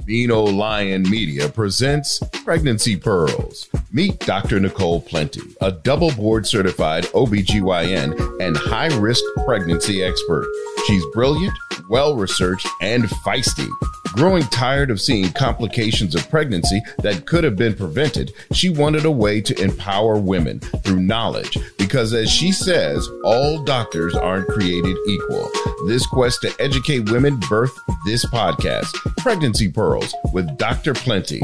Vino Lion Media presents Pregnancy Pearls. Meet Dr. Nicole Plenty, a double board certified OBGYN and high risk pregnancy expert. She's brilliant, well researched, and feisty. Growing tired of seeing complications of pregnancy that could have been prevented, she wanted a way to empower women through knowledge because, as she says, all doctors aren't created equal. This quest to educate women birthed this podcast, Pregnancy Pearls with Dr. Plenty.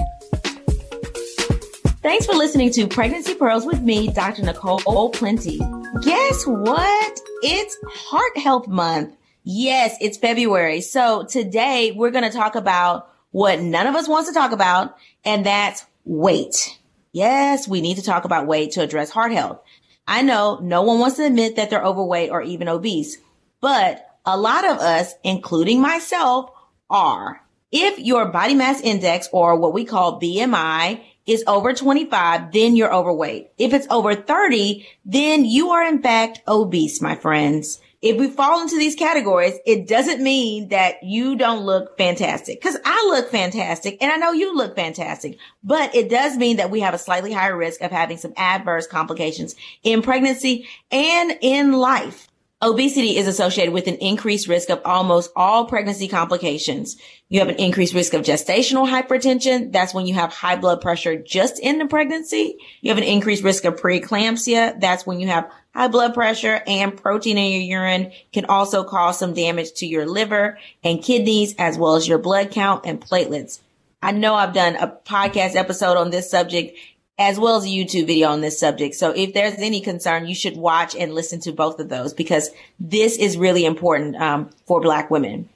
Thanks for listening to Pregnancy Pearls with me, Dr. Nicole Plenty. Guess what? It's Heart Health Month. Yes, it's February. So today we're going to talk about what none of us wants to talk about, and that's weight. Yes, we need to talk about weight to address heart health. I know no one wants to admit that they're overweight or even obese, but a lot of us, including myself, are. If your body mass index or what we call BMI is over 25, then you're overweight. If it's over 30, then you are in fact obese, my friends if we fall into these categories, it doesn't mean that you don't look fantastic. Cause I look fantastic and I know you look fantastic, but it does mean that we have a slightly higher risk of having some adverse complications in pregnancy and in life. Obesity is associated with an increased risk of almost all pregnancy complications. You have an increased risk of gestational hypertension. That's when you have high blood pressure just in the pregnancy. You have an increased risk of preeclampsia. That's when you have high blood pressure and protein in your urine can also cause some damage to your liver and kidneys as well as your blood count and platelets. I know I've done a podcast episode on this subject as well as a YouTube video on this subject. So if there's any concern, you should watch and listen to both of those because this is really important um, for Black women.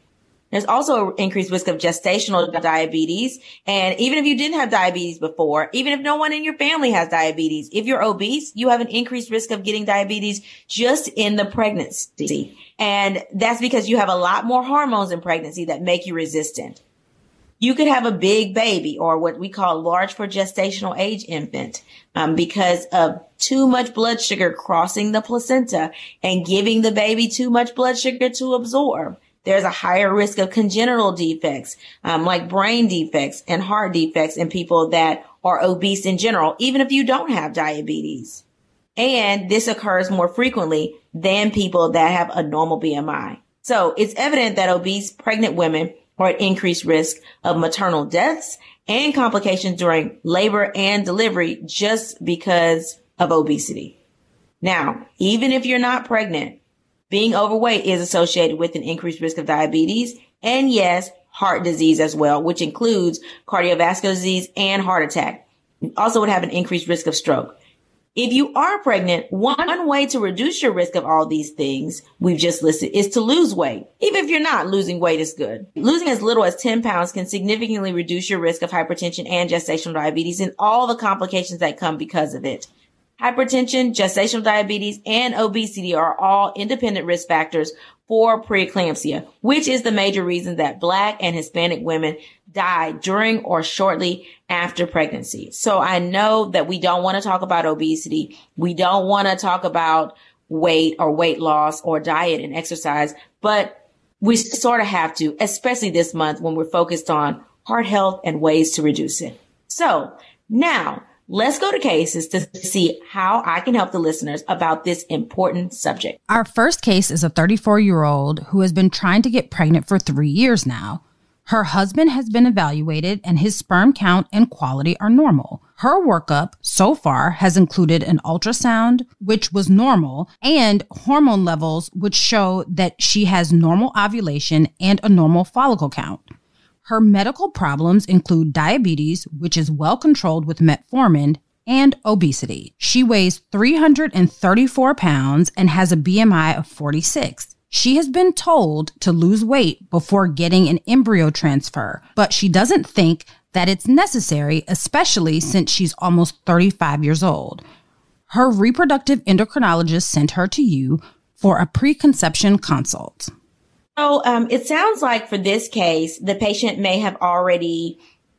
There's also an increased risk of gestational diabetes. And even if you didn't have diabetes before, even if no one in your family has diabetes, if you're obese, you have an increased risk of getting diabetes just in the pregnancy. And that's because you have a lot more hormones in pregnancy that make you resistant. You could have a big baby or what we call large for gestational age infant um, because of too much blood sugar crossing the placenta and giving the baby too much blood sugar to absorb. There's a higher risk of congenital defects, um, like brain defects and heart defects in people that are obese in general, even if you don't have diabetes. And this occurs more frequently than people that have a normal BMI. So it's evident that obese pregnant women are at increased risk of maternal deaths and complications during labor and delivery just because of obesity. Now, even if you're not pregnant, being overweight is associated with an increased risk of diabetes and yes, heart disease as well, which includes cardiovascular disease and heart attack. You also would have an increased risk of stroke. If you are pregnant, one way to reduce your risk of all these things we've just listed is to lose weight. Even if you're not, losing weight is good. Losing as little as 10 pounds can significantly reduce your risk of hypertension and gestational diabetes and all the complications that come because of it. Hypertension, gestational diabetes, and obesity are all independent risk factors for preeclampsia, which is the major reason that Black and Hispanic women die during or shortly after pregnancy. So I know that we don't want to talk about obesity. We don't want to talk about weight or weight loss or diet and exercise, but we sort of have to, especially this month when we're focused on heart health and ways to reduce it. So now Let's go to cases to see how I can help the listeners about this important subject. Our first case is a 34 year old who has been trying to get pregnant for three years now. Her husband has been evaluated and his sperm count and quality are normal. Her workup so far has included an ultrasound, which was normal, and hormone levels, which show that she has normal ovulation and a normal follicle count. Her medical problems include diabetes, which is well controlled with metformin, and obesity. She weighs 334 pounds and has a BMI of 46. She has been told to lose weight before getting an embryo transfer, but she doesn't think that it's necessary, especially since she's almost 35 years old. Her reproductive endocrinologist sent her to you for a preconception consult. So um, it sounds like for this case, the patient may have already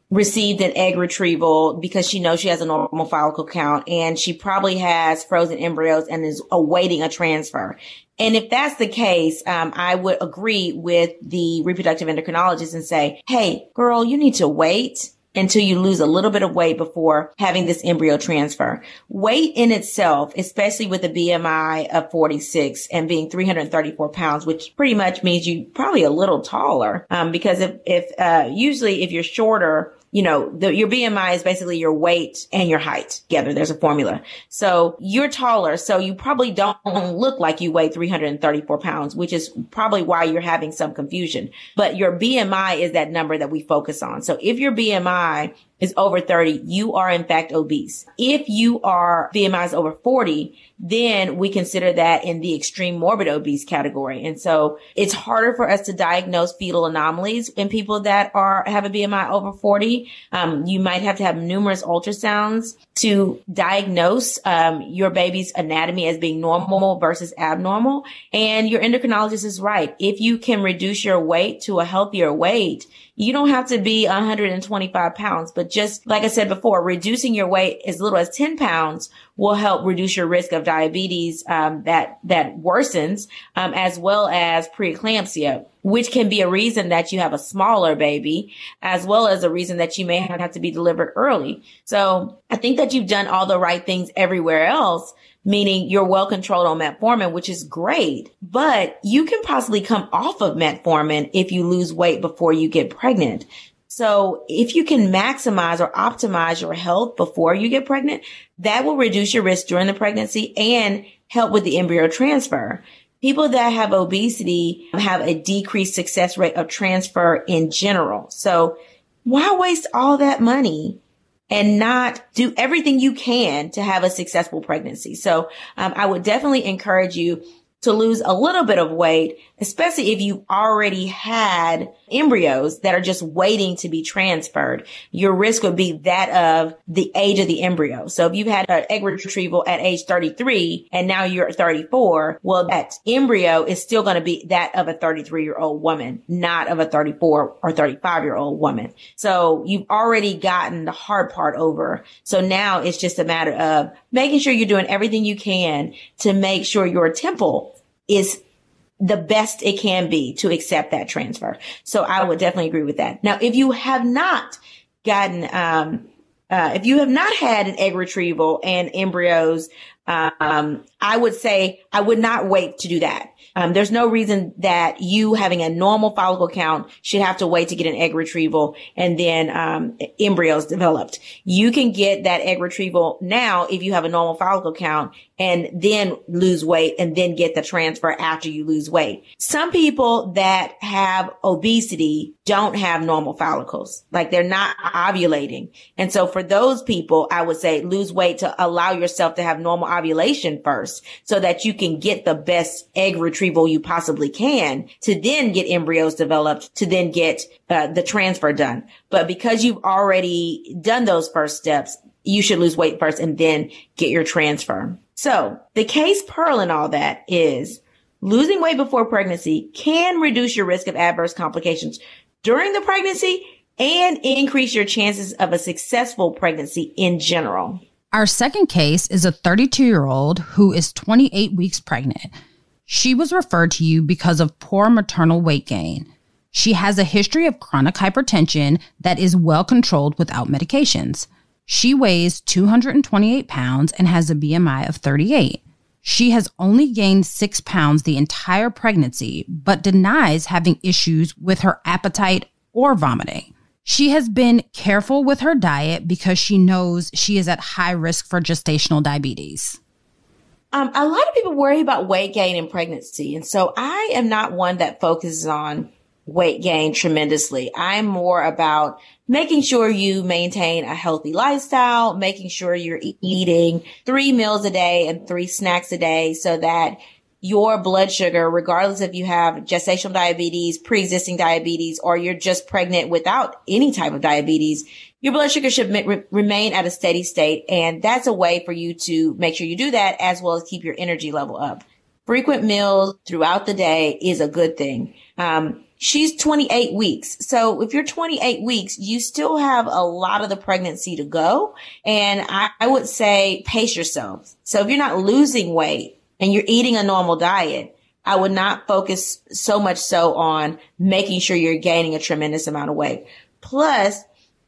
received an egg retrieval because she knows she has a normal follicle count and she probably has frozen embryos and is awaiting a transfer. And if that's the case, um, I would agree with the reproductive endocrinologist and say, Hey, girl, you need to wait until you lose a little bit of weight before having this embryo transfer. Weight in itself, especially with a BMI of 46 and being 334 pounds, which pretty much means you probably a little taller. Um, because if, if, uh, usually if you're shorter, you know, the, your BMI is basically your weight and your height together. There's a formula. So you're taller. So you probably don't look like you weigh 334 pounds, which is probably why you're having some confusion. But your BMI is that number that we focus on. So if your BMI is over 30, you are in fact obese. If you are BMI is over 40, then we consider that in the extreme morbid obese category. And so it's harder for us to diagnose fetal anomalies in people that are, have a BMI over 40. Um, you might have to have numerous ultrasounds to diagnose um, your baby's anatomy as being normal versus abnormal. And your endocrinologist is right. If you can reduce your weight to a healthier weight, you don't have to be 125 pounds, but just like I said before, reducing your weight as little as 10 pounds will help reduce your risk of diabetes um, that that worsens, um, as well as preeclampsia, which can be a reason that you have a smaller baby, as well as a reason that you may have to be delivered early. So I think that you've done all the right things everywhere else meaning you're well controlled on metformin, which is great, but you can possibly come off of metformin if you lose weight before you get pregnant. So if you can maximize or optimize your health before you get pregnant, that will reduce your risk during the pregnancy and help with the embryo transfer. People that have obesity have a decreased success rate of transfer in general. So why waste all that money and not do everything you can to have a successful pregnancy. So um, I would definitely encourage you to lose a little bit of weight, especially if you already had embryos that are just waiting to be transferred. Your risk would be that of the age of the embryo. So if you've had an egg retrieval at age 33 and now you're 34, well, that embryo is still going to be that of a 33 year old woman, not of a 34 or 35 year old woman. So you've already gotten the hard part over. So now it's just a matter of making sure you're doing everything you can to make sure your temple is the best it can be to accept that transfer. So I would definitely agree with that. Now, if you have not gotten, um, uh, if you have not had an egg retrieval and embryos, um, I would say I would not wait to do that. Um, there's no reason that you having a normal follicle count should have to wait to get an egg retrieval and then um, embryos developed. You can get that egg retrieval now if you have a normal follicle count and then lose weight and then get the transfer after you lose weight. Some people that have obesity don't have normal follicles, like they're not ovulating. And so for those people, I would say lose weight to allow yourself to have normal ovulation first so that you can get the best egg retrieval you possibly can to then get embryos developed to then get uh, the transfer done. But because you've already done those first steps, you should lose weight first and then get your transfer. So the case pearl and all that is losing weight before pregnancy can reduce your risk of adverse complications during the pregnancy and increase your chances of a successful pregnancy in general. Our second case is a 32 year old who is 28 weeks pregnant. She was referred to you because of poor maternal weight gain. She has a history of chronic hypertension that is well controlled without medications. She weighs 228 pounds and has a BMI of 38. She has only gained six pounds the entire pregnancy, but denies having issues with her appetite or vomiting. She has been careful with her diet because she knows she is at high risk for gestational diabetes. Um, a lot of people worry about weight gain in pregnancy. And so I am not one that focuses on weight gain tremendously. I'm more about making sure you maintain a healthy lifestyle, making sure you're eating three meals a day and three snacks a day so that your blood sugar, regardless if you have gestational diabetes, pre-existing diabetes, or you're just pregnant without any type of diabetes, your blood sugar should re- remain at a steady state. And that's a way for you to make sure you do that as well as keep your energy level up. Frequent meals throughout the day is a good thing. Um, she's 28 weeks. So if you're 28 weeks, you still have a lot of the pregnancy to go. And I, I would say pace yourself. So if you're not losing weight and you're eating a normal diet, I would not focus so much so on making sure you're gaining a tremendous amount of weight. Plus,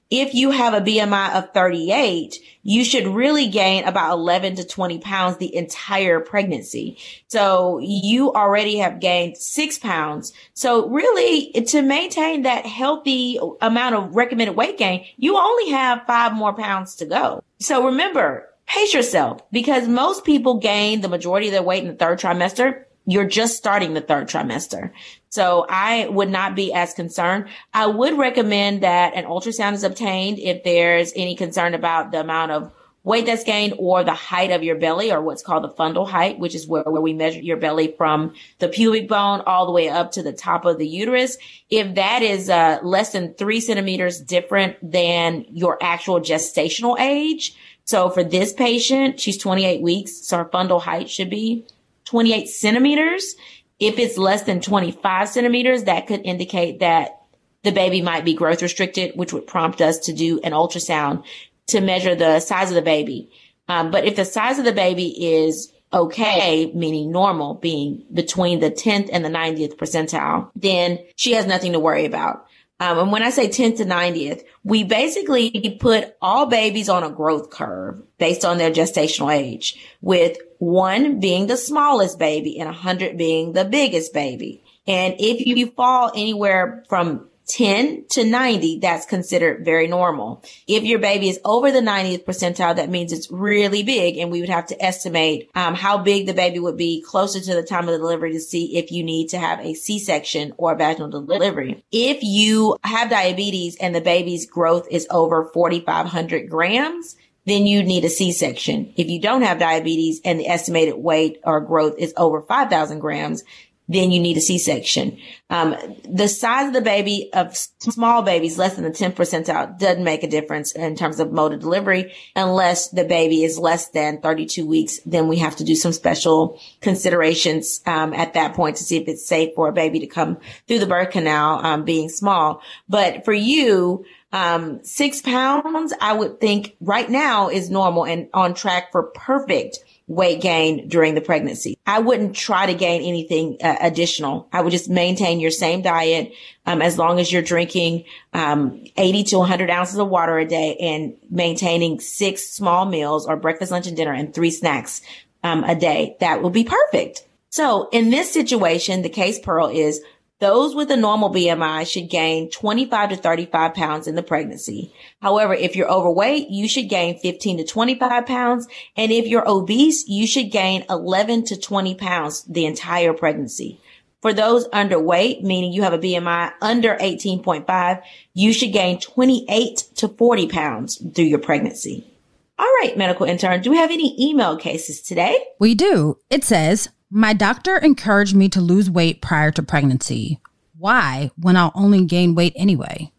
if you have a BMI of 38, you should really gain about 11 to 20 pounds the entire pregnancy. So you already have gained six pounds. So really to maintain that healthy amount of recommended weight gain, you only have five more pounds to go. So remember, pace yourself because most people gain the majority of their weight in the third trimester you're just starting the third trimester. So I would not be as concerned. I would recommend that an ultrasound is obtained if there's any concern about the amount of weight that's gained or the height of your belly or what's called the fundal height, which is where, where we measure your belly from the pubic bone all the way up to the top of the uterus. If that is uh, less than three centimeters different than your actual gestational age. So for this patient, she's 28 weeks. So her fundal height should be 28 centimeters. If it's less than 25 centimeters, that could indicate that the baby might be growth restricted, which would prompt us to do an ultrasound to measure the size of the baby. Um, but if the size of the baby is okay, meaning normal, being between the 10th and the 90th percentile, then she has nothing to worry about. Um, and when I say 10th to 90th, we basically put all babies on a growth curve based on their gestational age, with one being the smallest baby and a 100 being the biggest baby. And if you fall anywhere from 10 to 90, that's considered very normal. If your baby is over the 90th percentile, that means it's really big. And we would have to estimate um, how big the baby would be closer to the time of the delivery to see if you need to have a C-section or vaginal delivery. If you have diabetes and the baby's growth is over 4,500 grams, then you need a C-section. If you don't have diabetes and the estimated weight or growth is over 5,000 grams, then you need a C-section. Um, the size of the baby of small babies, less than the 10 percentile, doesn't make a difference in terms of mode of delivery unless the baby is less than 32 weeks. Then we have to do some special considerations um, at that point to see if it's safe for a baby to come through the birth canal, um, being small. But for you, um, six pounds, I would think right now is normal and on track for perfect weight gain during the pregnancy. I wouldn't try to gain anything uh, additional. I would just maintain your same diet um, as long as you're drinking um, 80 to 100 ounces of water a day and maintaining six small meals or breakfast, lunch, and dinner and three snacks um, a day. That will be perfect. So in this situation, the case pearl is those with a normal BMI should gain 25 to 35 pounds in the pregnancy. However, if you're overweight, you should gain 15 to 25 pounds. And if you're obese, you should gain 11 to 20 pounds the entire pregnancy. For those underweight, meaning you have a BMI under 18.5, you should gain 28 to 40 pounds through your pregnancy. All right, medical intern, do we have any email cases today? We do. It says, my doctor encouraged me to lose weight prior to pregnancy. Why, when I'll only gain weight anyway?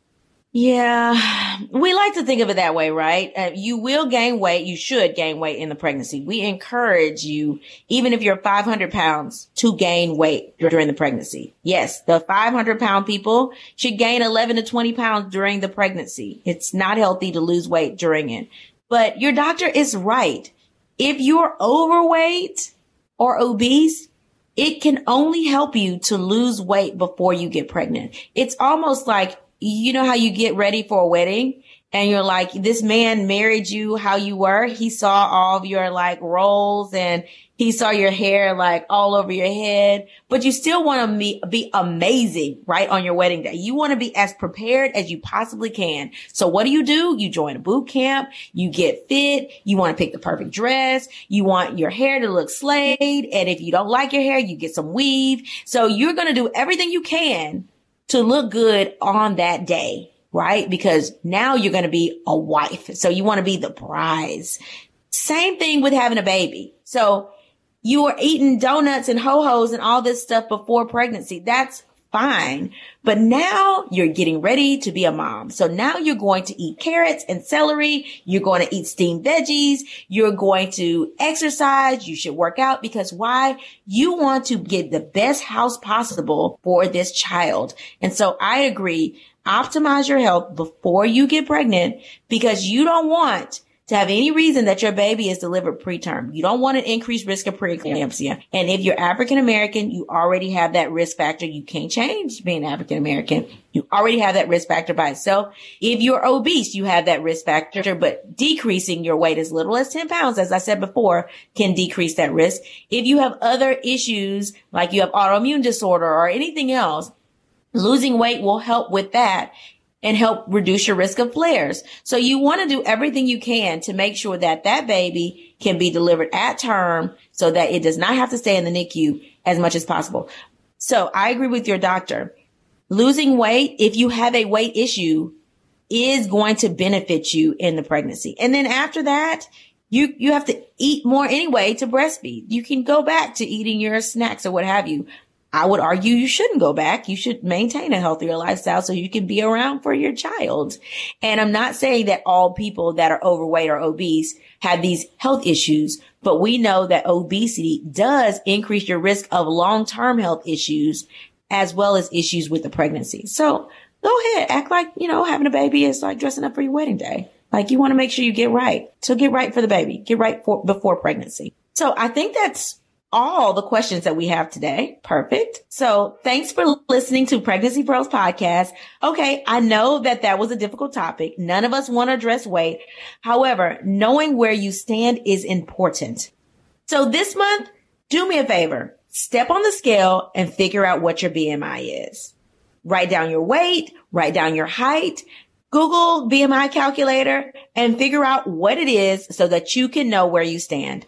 Yeah, we like to think of it that way, right? Uh, you will gain weight. You should gain weight in the pregnancy. We encourage you, even if you're 500 pounds, to gain weight during the pregnancy. Yes, the 500 pound people should gain 11 to 20 pounds during the pregnancy. It's not healthy to lose weight during it. But your doctor is right. If you're overweight, or obese, it can only help you to lose weight before you get pregnant. It's almost like, you know how you get ready for a wedding and you're like, this man married you how you were. He saw all of your like rolls and he saw your hair like all over your head, but you still want to be, amazing, right? On your wedding day. You want to be as prepared as you possibly can. So what do you do? You join a boot camp. You get fit. You want to pick the perfect dress. You want your hair to look slayed. And if you don't like your hair, you get some weave. So you're going to do everything you can to look good on that day right? Because now you're going to be a wife. So you want to be the prize. Same thing with having a baby. So you were eating donuts and ho-hos and all this stuff before pregnancy. That's fine. But now you're getting ready to be a mom. So now you're going to eat carrots and celery. You're going to eat steamed veggies. You're going to exercise. You should work out because why? You want to get the best house possible for this child. And so I agree. Optimize your health before you get pregnant because you don't want to have any reason that your baby is delivered preterm. You don't want an increased risk of preeclampsia. And if you're African American, you already have that risk factor. You can't change being African American. You already have that risk factor by itself. If you're obese, you have that risk factor, but decreasing your weight as little as 10 pounds, as I said before, can decrease that risk. If you have other issues, like you have autoimmune disorder or anything else, losing weight will help with that and help reduce your risk of flares. So you want to do everything you can to make sure that that baby can be delivered at term so that it does not have to stay in the NICU as much as possible. So I agree with your doctor. Losing weight, if you have a weight issue, is going to benefit you in the pregnancy. And then after that, you, you have to eat more anyway to breastfeed. You can go back to eating your snacks or what have you. I would argue you shouldn't go back. You should maintain a healthier lifestyle so you can be around for your child. And I'm not saying that all people that are overweight or obese have these health issues, but we know that obesity does increase your risk of long-term health issues as well as issues with the pregnancy. So go ahead, act like, you know, having a baby is like dressing up for your wedding day. Like you want to make sure you get right. So get right for the baby. Get right for before pregnancy. So I think that's all the questions that we have today. Perfect. So thanks for listening to Pregnancy Pearls podcast. Okay. I know that that was a difficult topic. None of us want to address weight. However, knowing where you stand is important. So this month, do me a favor, step on the scale and figure out what your BMI is. Write down your weight, write down your height, Google BMI calculator and figure out what it is so that you can know where you stand.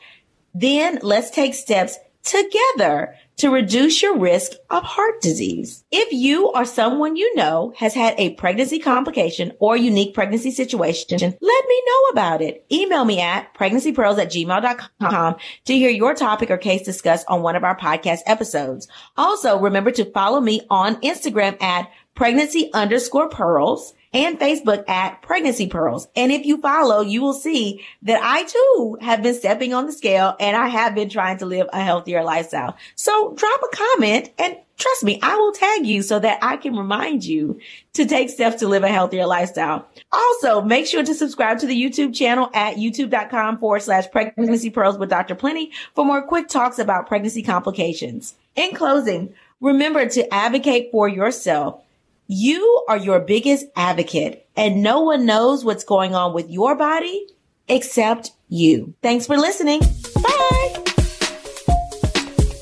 Then let's take steps together to reduce your risk of heart disease. If you or someone you know has had a pregnancy complication or unique pregnancy situation, let me know about it. Email me at pregnancypearls at gmail.com to hear your topic or case discussed on one of our podcast episodes. Also, remember to follow me on Instagram at pregnancy underscore pearls and Facebook at Pregnancy Pearls. And if you follow, you will see that I too have been stepping on the scale and I have been trying to live a healthier lifestyle. So drop a comment and trust me, I will tag you so that I can remind you to take steps to live a healthier lifestyle. Also, make sure to subscribe to the YouTube channel at youtube.com forward slash pregnancy pearls with Dr. Plenty for more quick talks about pregnancy complications. In closing, remember to advocate for yourself you are your biggest advocate and no one knows what's going on with your body except you. Thanks for listening. Bye.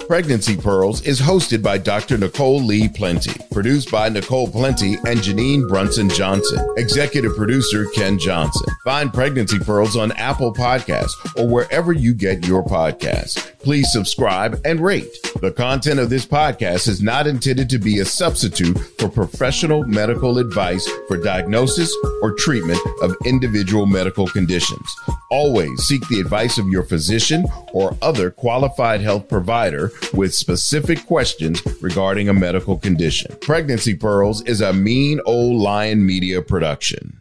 Pregnancy Pearls is hosted by Dr. Nicole Lee Plenty, produced by Nicole Plenty and Janine Brunson Johnson, executive producer Ken Johnson. Find Pregnancy Pearls on Apple Podcasts or wherever you get your podcasts. Please subscribe and rate. The content of this podcast is not intended to be a substitute for professional medical advice for diagnosis or treatment of individual medical conditions. Always seek the advice of your physician or other qualified health provider with specific questions regarding a medical condition. Pregnancy Pearls is a mean old lion media production.